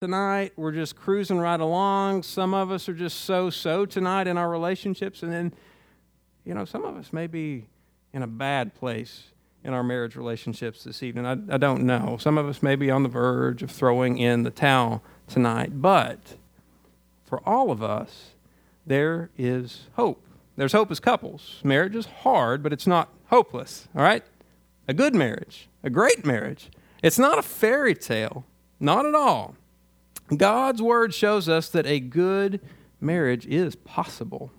tonight. We're just cruising right along. Some of us are just so so tonight in our relationships. And then, you know, some of us may be in a bad place in our marriage relationships this evening. I, I don't know. Some of us may be on the verge of throwing in the towel tonight. But for all of us, there is hope. There's hope as couples. Marriage is hard, but it's not hopeless, all right? A good marriage, a great marriage. It's not a fairy tale, not at all. God's word shows us that a good marriage is possible.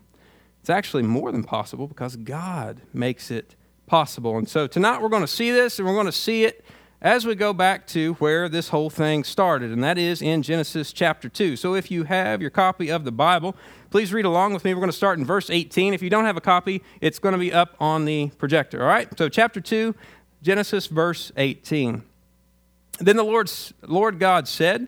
It's actually more than possible because God makes it possible. And so tonight we're going to see this and we're going to see it as we go back to where this whole thing started, and that is in Genesis chapter 2. So if you have your copy of the Bible, please read along with me. We're going to start in verse 18. If you don't have a copy, it's going to be up on the projector, all right? So chapter 2, Genesis verse 18. Then the Lord's, Lord God said,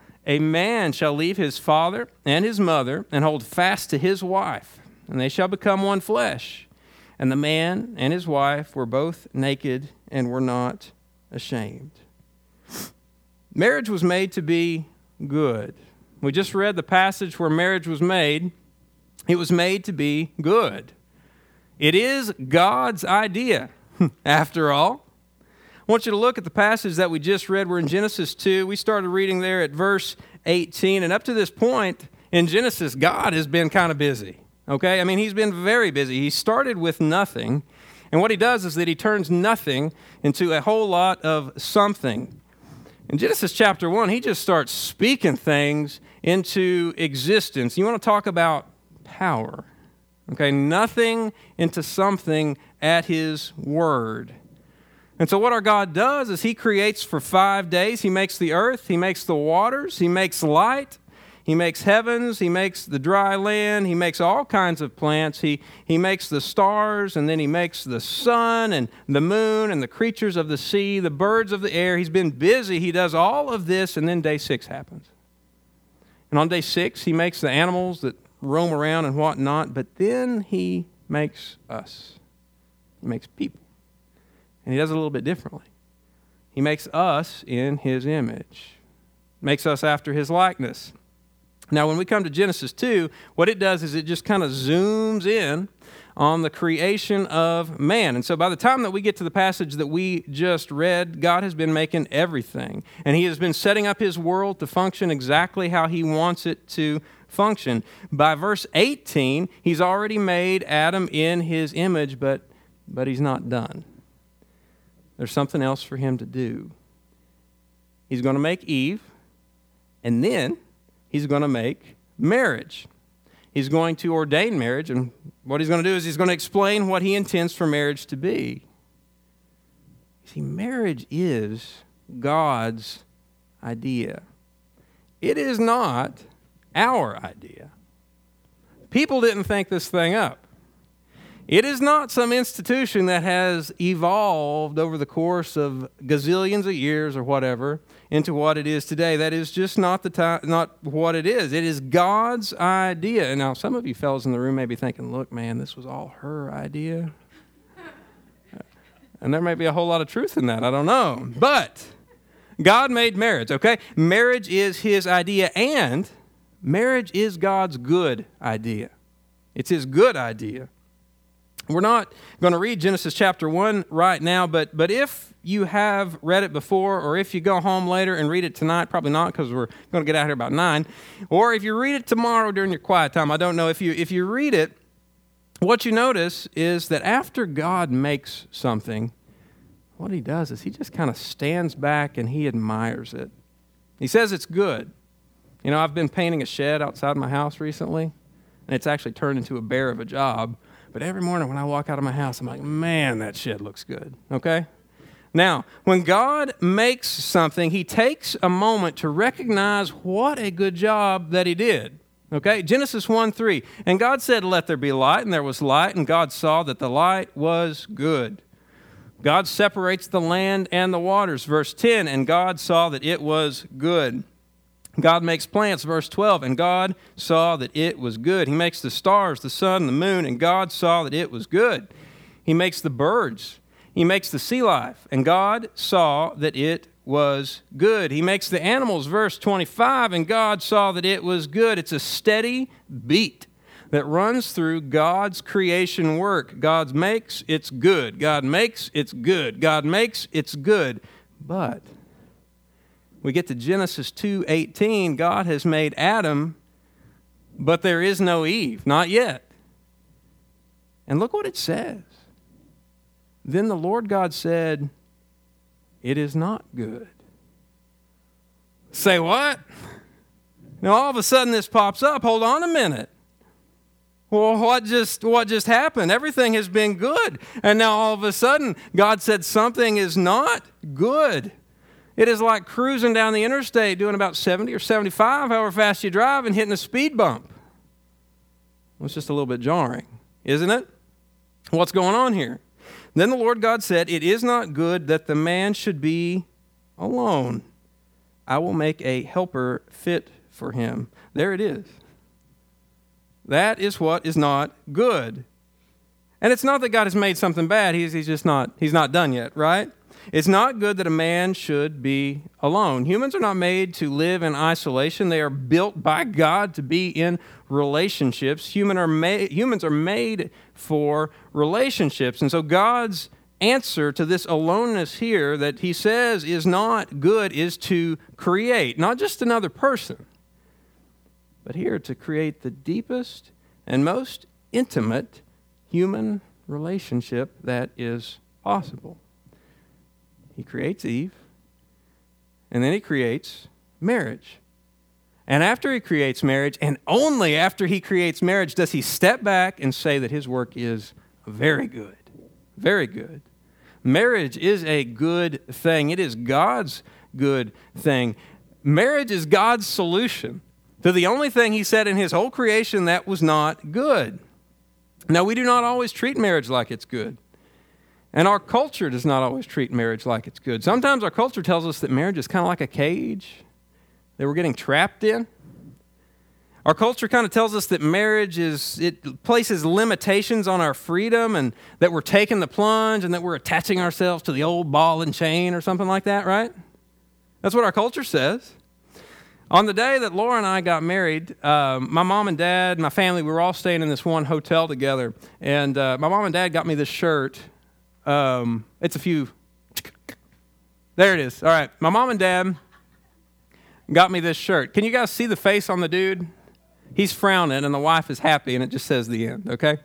a man shall leave his father and his mother and hold fast to his wife, and they shall become one flesh. And the man and his wife were both naked and were not ashamed. Marriage was made to be good. We just read the passage where marriage was made. It was made to be good. It is God's idea, after all. Want you to look at the passage that we just read. We're in Genesis 2. We started reading there at verse 18. And up to this point in Genesis, God has been kind of busy. Okay? I mean, he's been very busy. He started with nothing. And what he does is that he turns nothing into a whole lot of something. In Genesis chapter 1, he just starts speaking things into existence. You want to talk about power. Okay? Nothing into something at his word. And so, what our God does is He creates for five days. He makes the earth, He makes the waters, He makes light, He makes heavens, He makes the dry land, He makes all kinds of plants. He, he makes the stars, and then He makes the sun and the moon and the creatures of the sea, the birds of the air. He's been busy. He does all of this, and then day six happens. And on day six, He makes the animals that roam around and whatnot, but then He makes us, He makes people. And he does it a little bit differently. He makes us in his image, makes us after his likeness. Now, when we come to Genesis 2, what it does is it just kind of zooms in on the creation of man. And so by the time that we get to the passage that we just read, God has been making everything. And He has been setting up His world to function exactly how He wants it to function. By verse 18, He's already made Adam in His image, but, but He's not done. There's something else for him to do. He's going to make Eve, and then he's going to make marriage. He's going to ordain marriage, and what he's going to do is he's going to explain what he intends for marriage to be. See, marriage is God's idea, it is not our idea. People didn't think this thing up. It is not some institution that has evolved over the course of gazillions of years or whatever into what it is today. That is just not the time, not what it is. It is God's idea. And now, some of you fellows in the room may be thinking, "Look, man, this was all her idea," and there may be a whole lot of truth in that. I don't know, but God made marriage. Okay, marriage is His idea, and marriage is God's good idea. It's His good idea. We're not going to read Genesis chapter 1 right now, but, but if you have read it before, or if you go home later and read it tonight, probably not because we're going to get out here about nine, or if you read it tomorrow during your quiet time, I don't know. If you, if you read it, what you notice is that after God makes something, what he does is he just kind of stands back and he admires it. He says it's good. You know, I've been painting a shed outside my house recently, and it's actually turned into a bear of a job. But every morning when I walk out of my house, I'm like, man, that shed looks good. Okay? Now, when God makes something, He takes a moment to recognize what a good job that He did. Okay? Genesis 1 3. And God said, Let there be light, and there was light, and God saw that the light was good. God separates the land and the waters. Verse 10. And God saw that it was good. God makes plants, verse 12, and God saw that it was good. He makes the stars, the sun, the moon, and God saw that it was good. He makes the birds, He makes the sea life, and God saw that it was good. He makes the animals, verse 25, and God saw that it was good. It's a steady beat that runs through God's creation work. God makes, it's good. God makes, it's good. God makes, it's good. But we get to Genesis 2:18, God has made Adam, but there is no Eve, not yet. And look what it says. Then the Lord God said, "It is not good." Say what? Now all of a sudden this pops up. Hold on a minute. Well, what just what just happened? Everything has been good. And now all of a sudden God said something is not good. It is like cruising down the interstate doing about 70 or 75, however fast you drive, and hitting a speed bump. Well, it's just a little bit jarring, isn't it? What's going on here? Then the Lord God said, It is not good that the man should be alone. I will make a helper fit for him. There it is. That is what is not good. And it's not that God has made something bad, he's, he's just not, he's not done yet, right? It's not good that a man should be alone. Humans are not made to live in isolation. They are built by God to be in relationships. Human are made, humans are made for relationships. And so God's answer to this aloneness here that he says is not good is to create, not just another person, but here to create the deepest and most intimate human relationship that is possible. He creates Eve, and then he creates marriage. And after he creates marriage, and only after he creates marriage, does he step back and say that his work is very good. Very good. Marriage is a good thing, it is God's good thing. Marriage is God's solution to the only thing he said in his whole creation that was not good. Now, we do not always treat marriage like it's good. And our culture does not always treat marriage like it's good. Sometimes our culture tells us that marriage is kind of like a cage that we're getting trapped in. Our culture kind of tells us that marriage is, it places limitations on our freedom and that we're taking the plunge and that we're attaching ourselves to the old ball and chain or something like that, right? That's what our culture says. On the day that Laura and I got married, um, my mom and dad, my family, we were all staying in this one hotel together. And uh, my mom and dad got me this shirt um, it's a few. There it is. All right. My mom and dad got me this shirt. Can you guys see the face on the dude? He's frowning, and the wife is happy, and it just says the end, okay?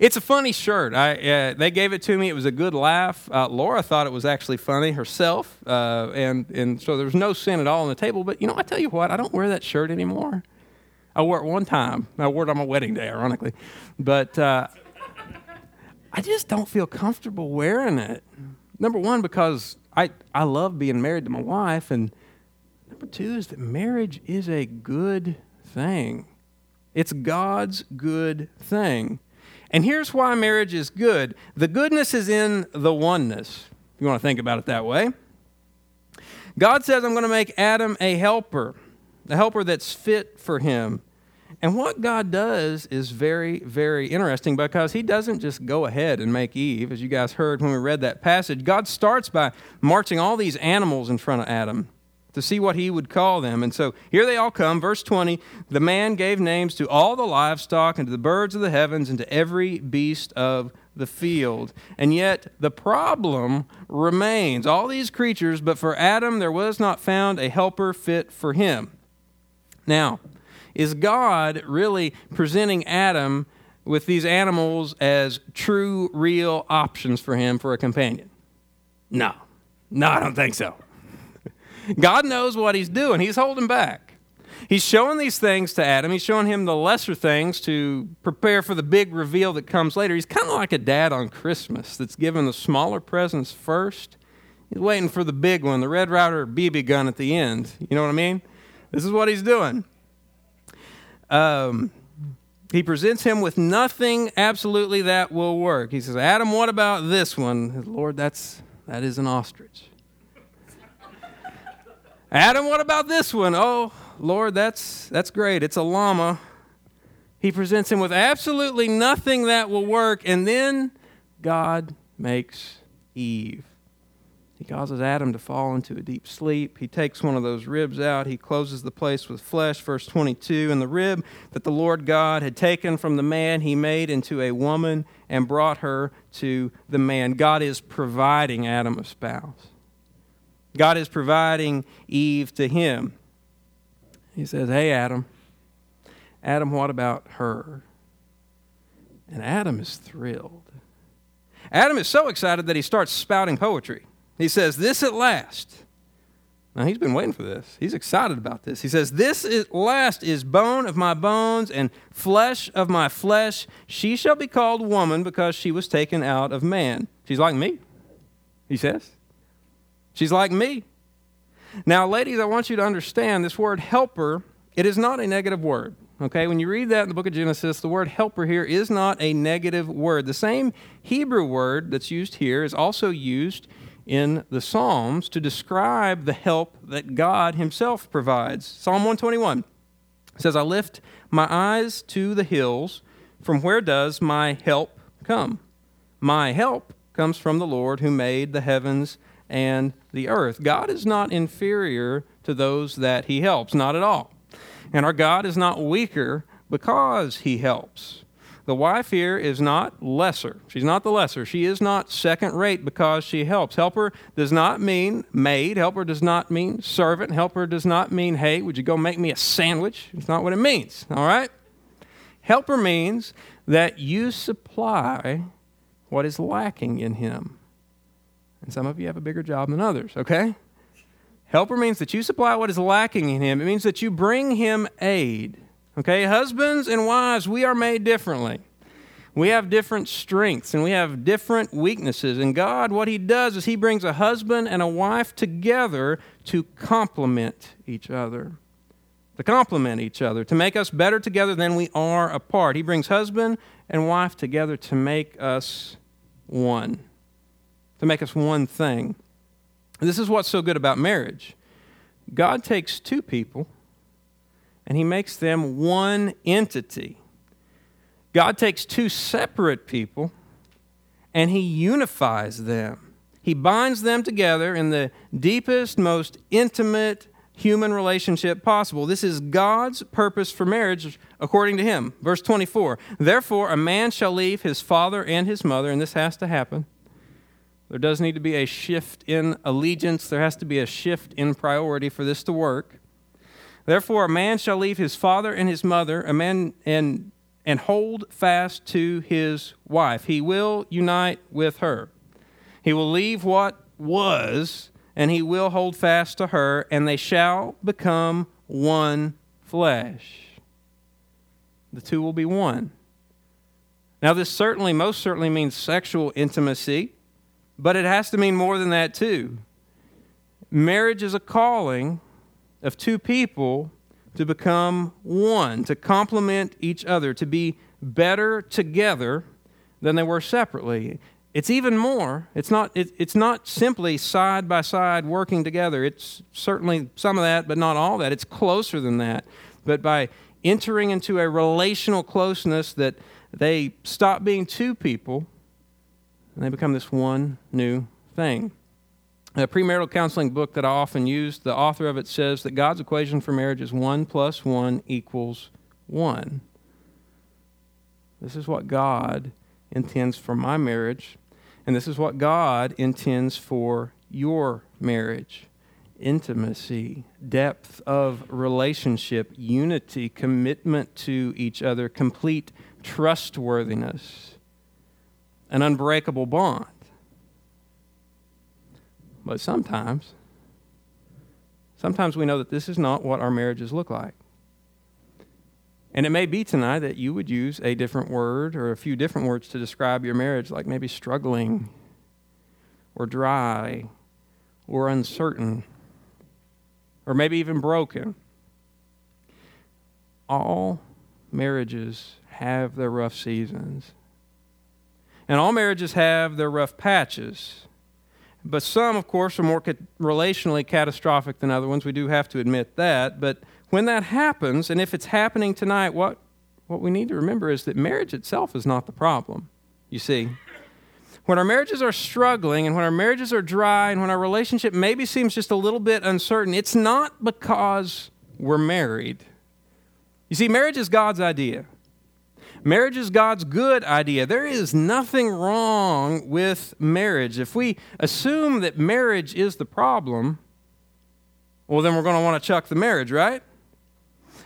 It's a funny shirt. I, uh, they gave it to me. It was a good laugh. Uh, Laura thought it was actually funny herself, uh, and, and so there was no sin at all on the table. But, you know, I tell you what, I don't wear that shirt anymore. I wore it one time. I wore it on my wedding day, ironically. But uh, I just don't feel comfortable wearing it. Number one, because I, I love being married to my wife, and number two is that marriage is a good thing. It's God's good thing. And here's why marriage is good the goodness is in the oneness, if you want to think about it that way. God says, I'm going to make Adam a helper, a helper that's fit for him. And what God does is very, very interesting because He doesn't just go ahead and make Eve, as you guys heard when we read that passage. God starts by marching all these animals in front of Adam. to see what he would call them. And so here they all come. Verse 20 The man gave names to all the livestock and to the birds of the heavens and to every beast of the field. And yet the problem remains all these creatures, but for Adam there was not found a helper fit for him. Now, is God really presenting Adam with these animals as true, real options for him for a companion? No. No, I don't think so. God knows what he's doing. He's holding back. He's showing these things to Adam. He's showing him the lesser things to prepare for the big reveal that comes later. He's kind of like a dad on Christmas that's giving the smaller presents first. He's waiting for the big one, the Red Ryder BB gun at the end. You know what I mean? This is what he's doing. Um, he presents him with nothing absolutely that will work. He says, Adam, what about this one? Lord, that's that is an ostrich. Adam, what about this one? Oh, Lord, that's, that's great. It's a llama. He presents him with absolutely nothing that will work, and then God makes Eve. He causes Adam to fall into a deep sleep. He takes one of those ribs out. He closes the place with flesh. Verse 22 And the rib that the Lord God had taken from the man, he made into a woman and brought her to the man. God is providing Adam a spouse. God is providing Eve to him. He says, Hey, Adam. Adam, what about her? And Adam is thrilled. Adam is so excited that he starts spouting poetry. He says, This at last. Now, he's been waiting for this. He's excited about this. He says, This at last is bone of my bones and flesh of my flesh. She shall be called woman because she was taken out of man. She's like me, he says. She's like me. Now, ladies, I want you to understand this word helper, it is not a negative word. Okay, when you read that in the book of Genesis, the word helper here is not a negative word. The same Hebrew word that's used here is also used in the Psalms to describe the help that God Himself provides. Psalm 121 says, I lift my eyes to the hills. From where does my help come? My help comes from the Lord who made the heavens and the earth. God is not inferior to those that he helps, not at all. And our God is not weaker because he helps. The wife here is not lesser. She's not the lesser. She is not second rate because she helps. Helper does not mean maid. Helper does not mean servant. Helper does not mean, hey, would you go make me a sandwich? It's not what it means, all right? Helper means that you supply what is lacking in him. And some of you have a bigger job than others, okay? Helper means that you supply what is lacking in him. It means that you bring him aid. Okay? Husbands and wives, we are made differently. We have different strengths and we have different weaknesses. And God, what He does is He brings a husband and a wife together to complement each other. To complement each other, to make us better together than we are apart. He brings husband and wife together to make us one to make us one thing. This is what's so good about marriage. God takes two people and he makes them one entity. God takes two separate people and he unifies them. He binds them together in the deepest, most intimate human relationship possible. This is God's purpose for marriage according to him. Verse 24 Therefore, a man shall leave his father and his mother, and this has to happen there does need to be a shift in allegiance. There has to be a shift in priority for this to work. Therefore, a man shall leave his father and his mother, a man and and hold fast to his wife. He will unite with her. He will leave what was, and he will hold fast to her, and they shall become one flesh. The two will be one. Now, this certainly, most certainly means sexual intimacy. But it has to mean more than that, too. Marriage is a calling of two people to become one, to complement each other, to be better together than they were separately. It's even more. It's not, it, it's not simply side by side working together. It's certainly some of that, but not all that. It's closer than that. But by entering into a relational closeness that they stop being two people and they become this one new thing. A premarital counseling book that I often use, the author of it says that God's equation for marriage is 1 plus 1 equals 1. This is what God intends for my marriage, and this is what God intends for your marriage intimacy, depth of relationship, unity, commitment to each other, complete trustworthiness, an unbreakable bond. But sometimes, sometimes we know that this is not what our marriages look like. And it may be tonight that you would use a different word or a few different words to describe your marriage, like maybe struggling or dry or uncertain or maybe even broken. All marriages have their rough seasons. And all marriages have their rough patches. But some, of course, are more relationally catastrophic than other ones. We do have to admit that. But when that happens, and if it's happening tonight, what, what we need to remember is that marriage itself is not the problem. You see, when our marriages are struggling and when our marriages are dry and when our relationship maybe seems just a little bit uncertain, it's not because we're married. You see, marriage is God's idea. Marriage is God's good idea. There is nothing wrong with marriage. If we assume that marriage is the problem, well, then we're going to want to chuck the marriage, right?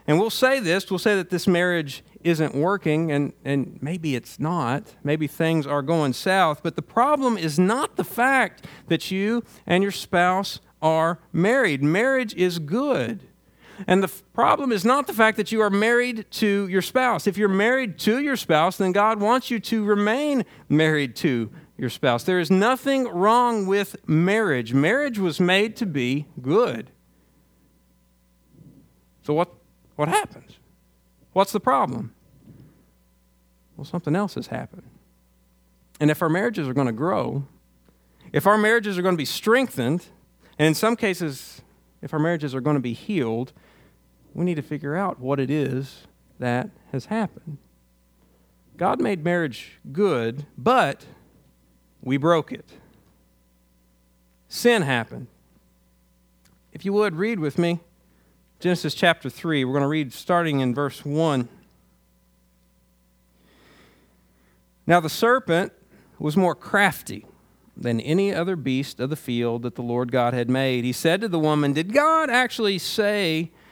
And we'll say this we'll say that this marriage isn't working, and, and maybe it's not. Maybe things are going south. But the problem is not the fact that you and your spouse are married. Marriage is good. And the f- problem is not the fact that you are married to your spouse. If you're married to your spouse, then God wants you to remain married to your spouse. There is nothing wrong with marriage. Marriage was made to be good. So, what, what happens? What's the problem? Well, something else has happened. And if our marriages are going to grow, if our marriages are going to be strengthened, and in some cases, if our marriages are going to be healed, we need to figure out what it is that has happened. God made marriage good, but we broke it. Sin happened. If you would, read with me Genesis chapter 3. We're going to read starting in verse 1. Now the serpent was more crafty than any other beast of the field that the Lord God had made. He said to the woman, Did God actually say,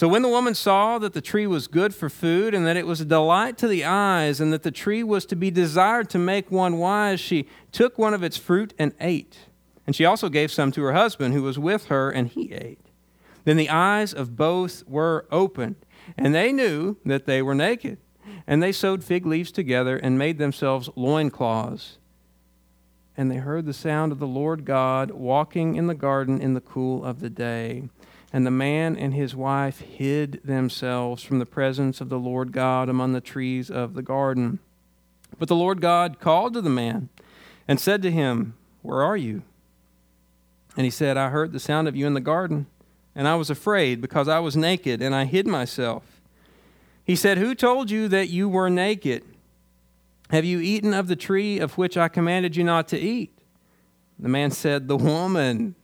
So when the woman saw that the tree was good for food, and that it was a delight to the eyes, and that the tree was to be desired to make one wise, she took one of its fruit and ate. And she also gave some to her husband who was with her, and he ate. Then the eyes of both were opened and they knew that they were naked. And they sewed fig leaves together and made themselves loincloths. And they heard the sound of the Lord God walking in the garden in the cool of the day. And the man and his wife hid themselves from the presence of the Lord God among the trees of the garden. But the Lord God called to the man and said to him, Where are you? And he said, I heard the sound of you in the garden and I was afraid because I was naked and I hid myself. He said, Who told you that you were naked? Have you eaten of the tree of which I commanded you not to eat? The man said, The woman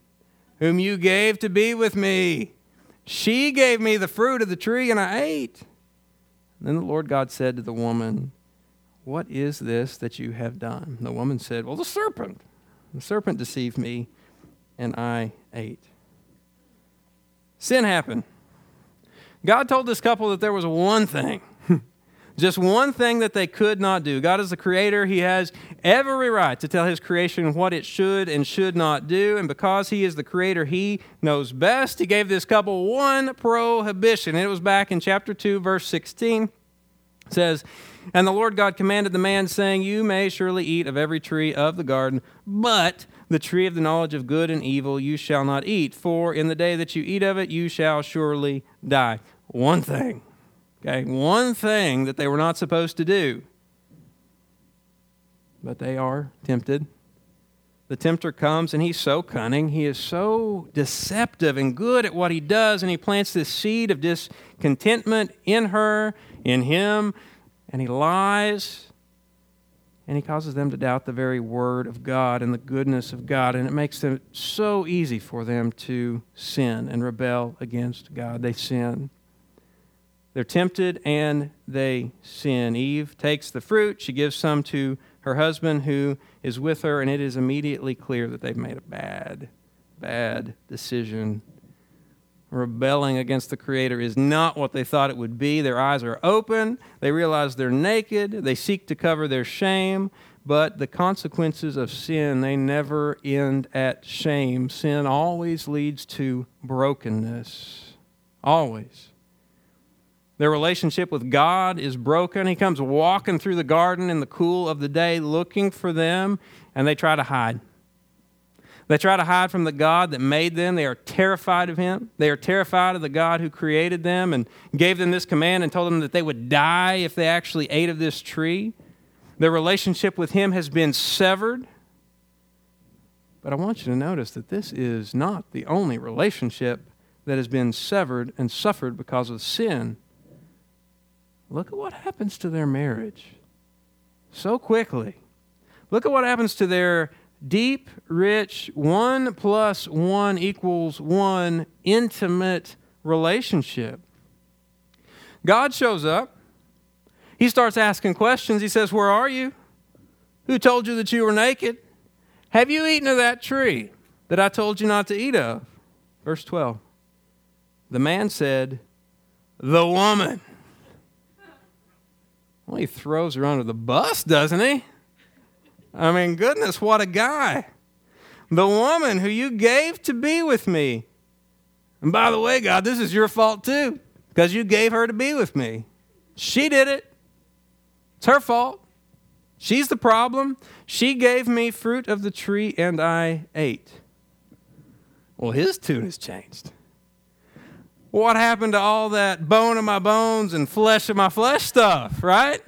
whom you gave to be with me. She gave me the fruit of the tree and I ate. Then the Lord God said to the woman, What is this that you have done? The woman said, Well, the serpent. The serpent deceived me and I ate. Sin happened. God told this couple that there was one thing, just one thing that they could not do. God is the creator. He has every right to tell his creation what it should and should not do. And because he is the creator, he knows best. He gave this couple one prohibition. It was back in chapter 2, verse 16. It says, And the Lord God commanded the man, saying, You may surely eat of every tree of the garden, but the tree of the knowledge of good and evil you shall not eat, for in the day that you eat of it you shall surely die. One thing, okay, one thing that they were not supposed to do. But they are tempted. The tempter comes and he's so cunning. He is so deceptive and good at what he does, and he plants this seed of discontentment in her, in him, and he lies and he causes them to doubt the very word of God and the goodness of God. And it makes it so easy for them to sin and rebel against God. They sin. They're tempted and they sin. Eve takes the fruit, she gives some to her husband who is with her, and it is immediately clear that they've made a bad, bad decision rebelling against the Creator is not what they thought it would be. Their eyes are open. They realize they're naked. They seek to cover their shame. But the consequences of sin, they never end at shame. Sin always leads to brokenness. Always. Their relationship with God is broken. He comes walking through the garden in the cool of the day looking for them, and they try to hide. They try to hide from the God that made them. They are terrified of Him. They are terrified of the God who created them and gave them this command and told them that they would die if they actually ate of this tree. Their relationship with Him has been severed. But I want you to notice that this is not the only relationship that has been severed and suffered because of sin. Look at what happens to their marriage so quickly. Look at what happens to their deep, rich, one plus one equals one intimate relationship. God shows up. He starts asking questions. He says, Where are you? Who told you that you were naked? Have you eaten of that tree that I told you not to eat of? Verse 12. The man said, The woman. Well, he throws her under the bus, doesn't he? I mean, goodness, what a guy. The woman who you gave to be with me. And by the way, God, this is your fault too, because you gave her to be with me. She did it. It's her fault. She's the problem. She gave me fruit of the tree and I ate. Well, his tune has changed. What happened to all that bone of my bones and flesh of my flesh stuff, right?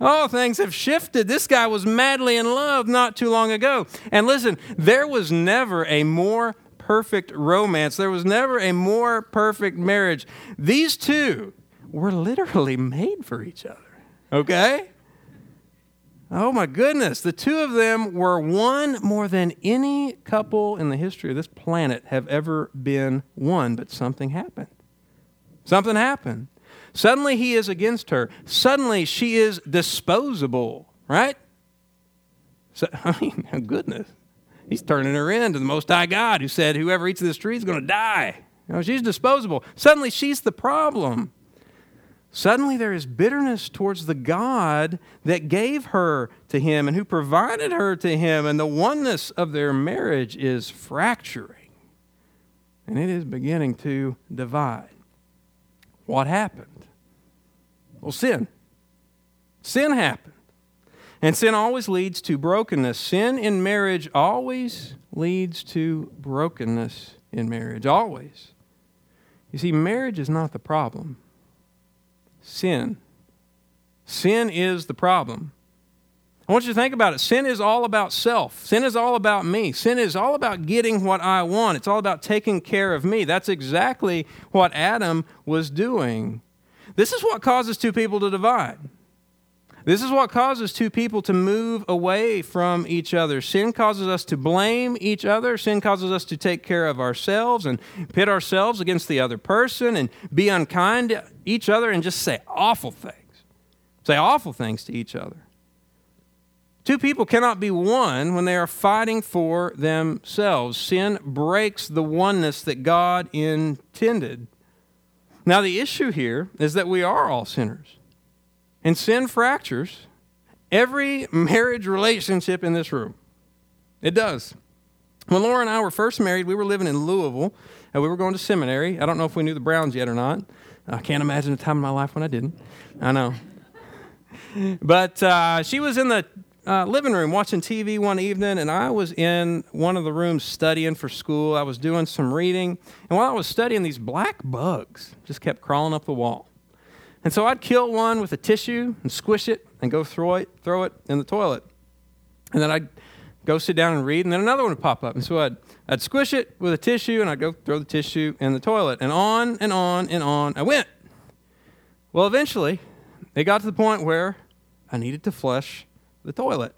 Oh, things have shifted. This guy was madly in love not too long ago. And listen, there was never a more perfect romance, there was never a more perfect marriage. These two were literally made for each other, okay? Oh my goodness, the two of them were one more than any couple in the history of this planet have ever been one, but something happened. Something happened. Suddenly he is against her. Suddenly she is disposable, right? So, I mean, goodness. He's turning her in to the Most High God who said, Whoever eats of this tree is going to die. You know, she's disposable. Suddenly she's the problem. Suddenly there is bitterness towards the God that gave her to him and who provided her to him, and the oneness of their marriage is fracturing. And it is beginning to divide. What happened? Well, sin. Sin happened. And sin always leads to brokenness. Sin in marriage always leads to brokenness in marriage. Always. You see, marriage is not the problem, sin. Sin is the problem. I want you to think about it. Sin is all about self. Sin is all about me. Sin is all about getting what I want. It's all about taking care of me. That's exactly what Adam was doing. This is what causes two people to divide. This is what causes two people to move away from each other. Sin causes us to blame each other. Sin causes us to take care of ourselves and pit ourselves against the other person and be unkind to each other and just say awful things. Say awful things to each other. Two people cannot be one when they are fighting for themselves. Sin breaks the oneness that God intended. Now, the issue here is that we are all sinners. And sin fractures every marriage relationship in this room. It does. When Laura and I were first married, we were living in Louisville and we were going to seminary. I don't know if we knew the Browns yet or not. I can't imagine a time in my life when I didn't. I know. But uh, she was in the uh, living room watching TV one evening, and I was in one of the rooms studying for school. I was doing some reading, and while I was studying, these black bugs just kept crawling up the wall. And so I'd kill one with a tissue and squish it and go throw it, throw it in the toilet. And then I'd go sit down and read, and then another one would pop up. And so I'd, I'd squish it with a tissue, and I'd go throw the tissue in the toilet. And on and on and on I went. Well, eventually, it got to the point where I needed to flush the toilet.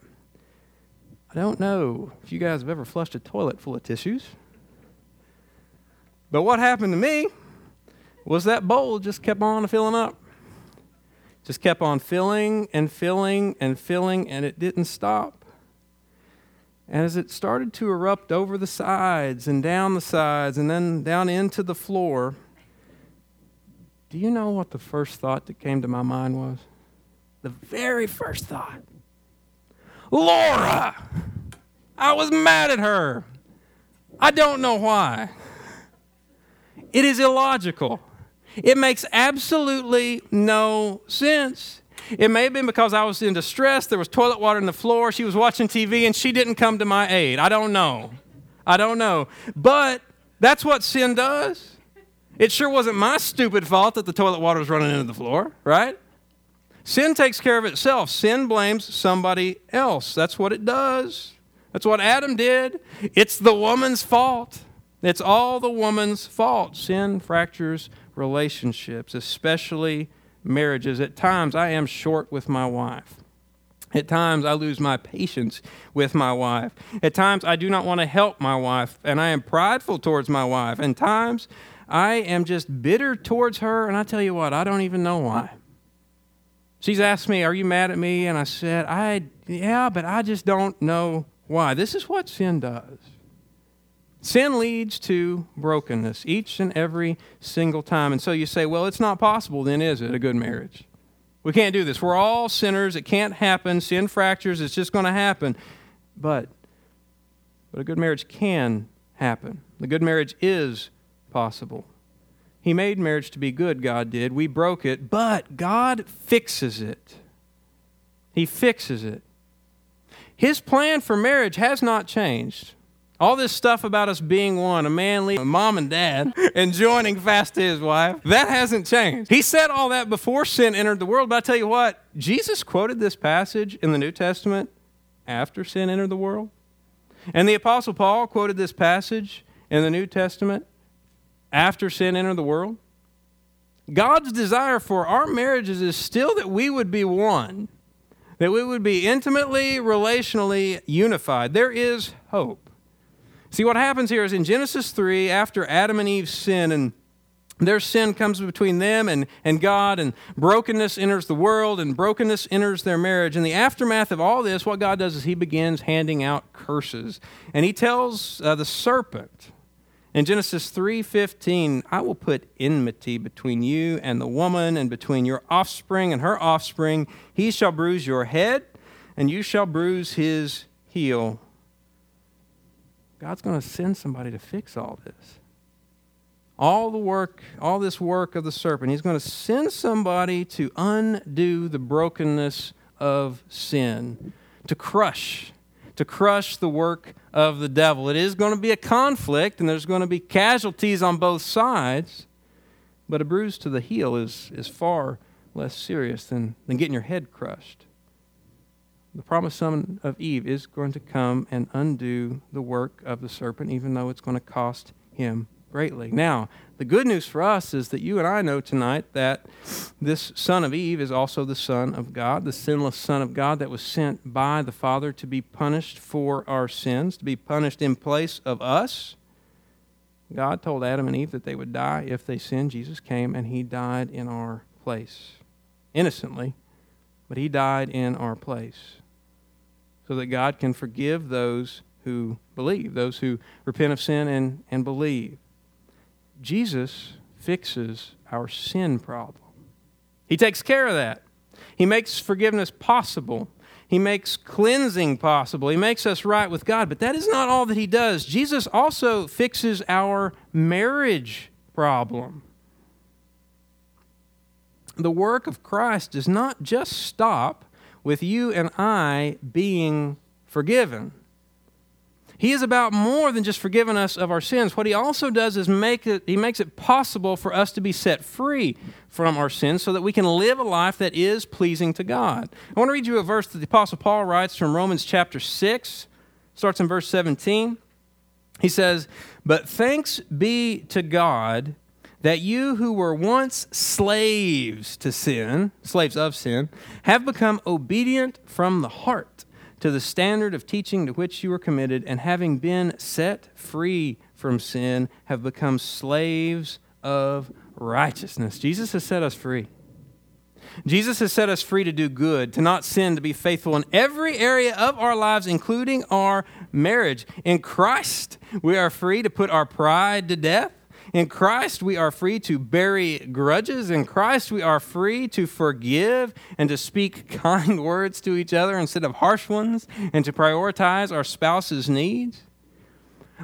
I don't know if you guys have ever flushed a toilet full of tissues. But what happened to me was that bowl just kept on filling up. Just kept on filling and filling and filling, and it didn't stop. And as it started to erupt over the sides and down the sides and then down into the floor, do you know what the first thought that came to my mind was? The very first thought Laura! I was mad at her. I don't know why. It is illogical. It makes absolutely no sense. It may have been because I was in distress. There was toilet water in the floor. She was watching TV and she didn't come to my aid. I don't know. I don't know. But that's what sin does. It sure wasn't my stupid fault that the toilet water was running into the floor, right? Sin takes care of itself. Sin blames somebody else. That's what it does. That's what Adam did. It's the woman's fault. It's all the woman's fault. Sin fractures relationships, especially marriages. At times, I am short with my wife. At times, I lose my patience with my wife. At times, I do not want to help my wife, and I am prideful towards my wife. And times, I am just bitter towards her, and I tell you what, I don't even know why. She's asked me, Are you mad at me? And I said, I, yeah, but I just don't know why. This is what sin does. Sin leads to brokenness each and every single time. And so you say, well, it's not possible, then, is it, a good marriage? We can't do this. We're all sinners. It can't happen. Sin fractures. It's just going to happen. But, but a good marriage can happen. The good marriage is possible. He made marriage to be good, God did. We broke it, but God fixes it. He fixes it. His plan for marriage has not changed. All this stuff about us being one, a man leaving mom and dad and joining fast to his wife, that hasn't changed. He said all that before sin entered the world, but I tell you what, Jesus quoted this passage in the New Testament after sin entered the world. And the Apostle Paul quoted this passage in the New Testament after sin entered the world? God's desire for our marriages is still that we would be one, that we would be intimately, relationally unified. There is hope. See, what happens here is in Genesis 3, after Adam and Eve sin and their sin comes between them and, and God, and brokenness enters the world, and brokenness enters their marriage. In the aftermath of all this, what God does is He begins handing out curses. And He tells uh, the serpent, in Genesis 3:15, I will put enmity between you and the woman and between your offspring and her offspring. He shall bruise your head and you shall bruise his heel. God's going to send somebody to fix all this. All the work, all this work of the serpent, he's going to send somebody to undo the brokenness of sin, to crush to crush the work of the devil. It is going to be a conflict, and there's going to be casualties on both sides, but a bruise to the heel is, is far less serious than, than getting your head crushed. The promised son of Eve is going to come and undo the work of the serpent, even though it's going to cost him greatly. Now, the good news for us is that you and I know tonight that this son of Eve is also the son of God, the sinless son of God that was sent by the Father to be punished for our sins, to be punished in place of us. God told Adam and Eve that they would die if they sinned. Jesus came and he died in our place, innocently, but he died in our place so that God can forgive those who believe, those who repent of sin and, and believe. Jesus fixes our sin problem. He takes care of that. He makes forgiveness possible. He makes cleansing possible. He makes us right with God. But that is not all that He does. Jesus also fixes our marriage problem. The work of Christ does not just stop with you and I being forgiven. He is about more than just forgiving us of our sins. What he also does is make it, he makes it possible for us to be set free from our sins so that we can live a life that is pleasing to God. I want to read you a verse that the Apostle Paul writes from Romans chapter 6, starts in verse 17. He says, But thanks be to God that you who were once slaves to sin, slaves of sin, have become obedient from the heart to the standard of teaching to which you were committed, and having been set free from sin, have become slaves of righteousness. Jesus has set us free. Jesus has set us free to do good, to not sin, to be faithful in every area of our lives, including our marriage. In Christ, we are free to put our pride to death in Christ, we are free to bury grudges. In Christ, we are free to forgive and to speak kind words to each other instead of harsh ones and to prioritize our spouse's needs.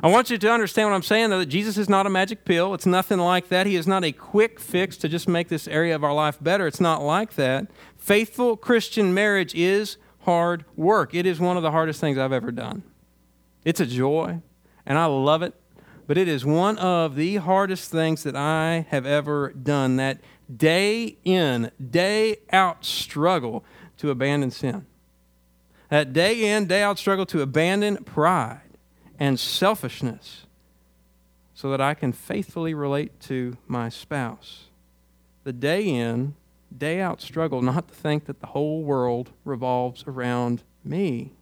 I want you to understand what I'm saying, though, that Jesus is not a magic pill. It's nothing like that. He is not a quick fix to just make this area of our life better. It's not like that. Faithful Christian marriage is hard work. It is one of the hardest things I've ever done. It's a joy, and I love it but it is one of the hardest things that I have ever done. That day in, day out struggle to abandon sin. That day in, day out struggle to abandon pride and selfishness so that I can faithfully relate to my spouse. The day in, day out struggle not to think that the whole world revolves around me.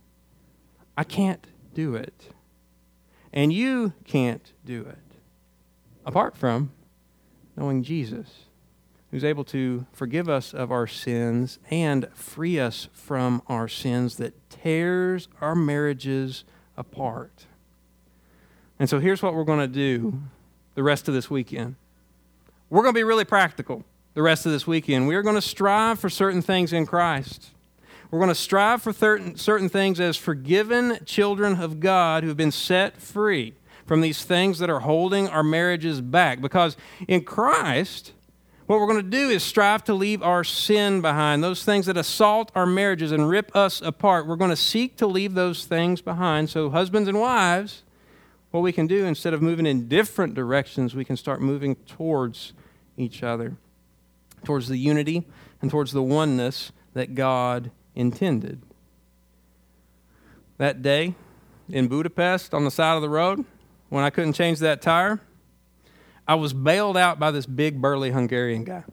I can't do it. And you can't do it apart from knowing Jesus, who's able to forgive us of our sins and free us from our sins that tears our marriages apart. And so here's what we're going to do the rest of this weekend. We're going to be really practical the rest of this weekend. We are going to strive for certain things in Christ. We're going to strive for certain, certain things as forgiven children of God who have been set free from these things that are holding our marriages back. Because in Christ, what we're going to do is strive to leave our sin behind, those things that assault our marriages and rip us apart. We're going to seek to leave those things behind. So, husbands and wives, what we can do instead of moving in different directions, we can start moving towards each other, towards the unity and towards the oneness that God intended. That day in Budapest on the side of the road, when I couldn't change that tire, I was bailed out by this big burly Hungarian guy.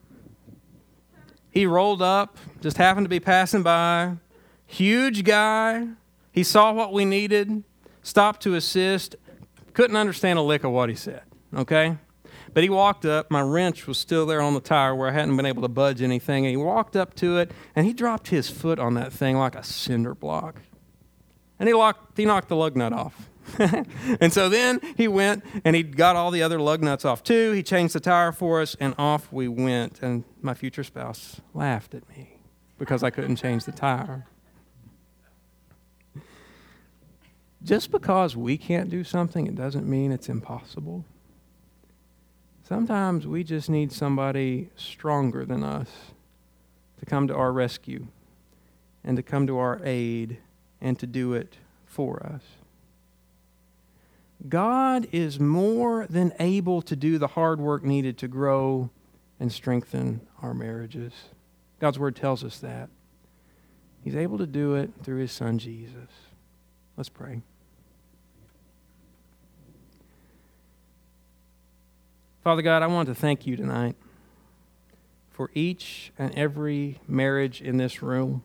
He rolled up, just happened to be passing by. Huge guy. He saw what we needed, stopped to assist, couldn't understand a lick of what he said, okay? But he walked up. My wrench was still there on the tire where I hadn't been able to budge anything. And he walked up to it and he dropped his foot on that thing like a cinder block. And he, locked, he knocked the lug nut off. and so then he went and he got all the other lug nuts off too. He changed the tire for us and off we went. And my future spouse laughed at me because I couldn't change the tire. Just because we can't do something, it doesn't mean it's impossible. Sometimes we just need somebody stronger than us to come to our rescue and to come to our aid and to do it for us. God is more than able to do the hard work needed to grow and strengthen our marriages. God's word tells us that. He's able to do it through his son Jesus. Let's pray. Father God, I want to thank you tonight for each and every marriage in this room.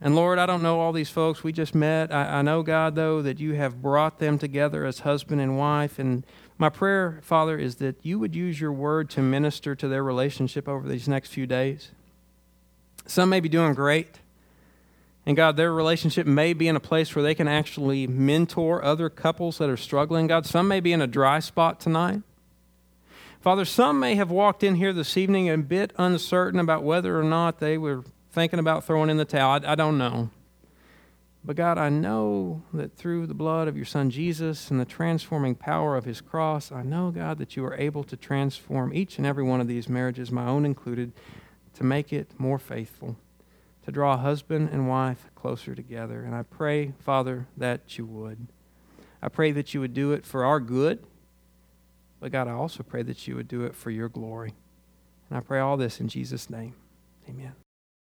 And Lord, I don't know all these folks we just met. I, I, know, God, though, that you have brought them together as husband and wife. And my prayer, Father, is that you would use your word to minister to their relationship over these next few days. Some may be doing great. And God, their relationship may be in a place where they can actually mentor other couples that are struggling. God, some may be in a dry spot tonight. Father, some may have walked in here this evening a bit uncertain about whether or not they were thinking about throwing in the towel. I, I don't know. But God, I know that through the blood of your Son Jesus and the transforming power of his cross, I know, God, that you are able to transform each and every one of these marriages, my own included, to make it more faithful, to draw husband and wife closer together. And I pray, Father, that you would. I pray that you would do it for our good. But God, I also pray that you would do it for your glory. And I pray all this in Jesus' name. Amen.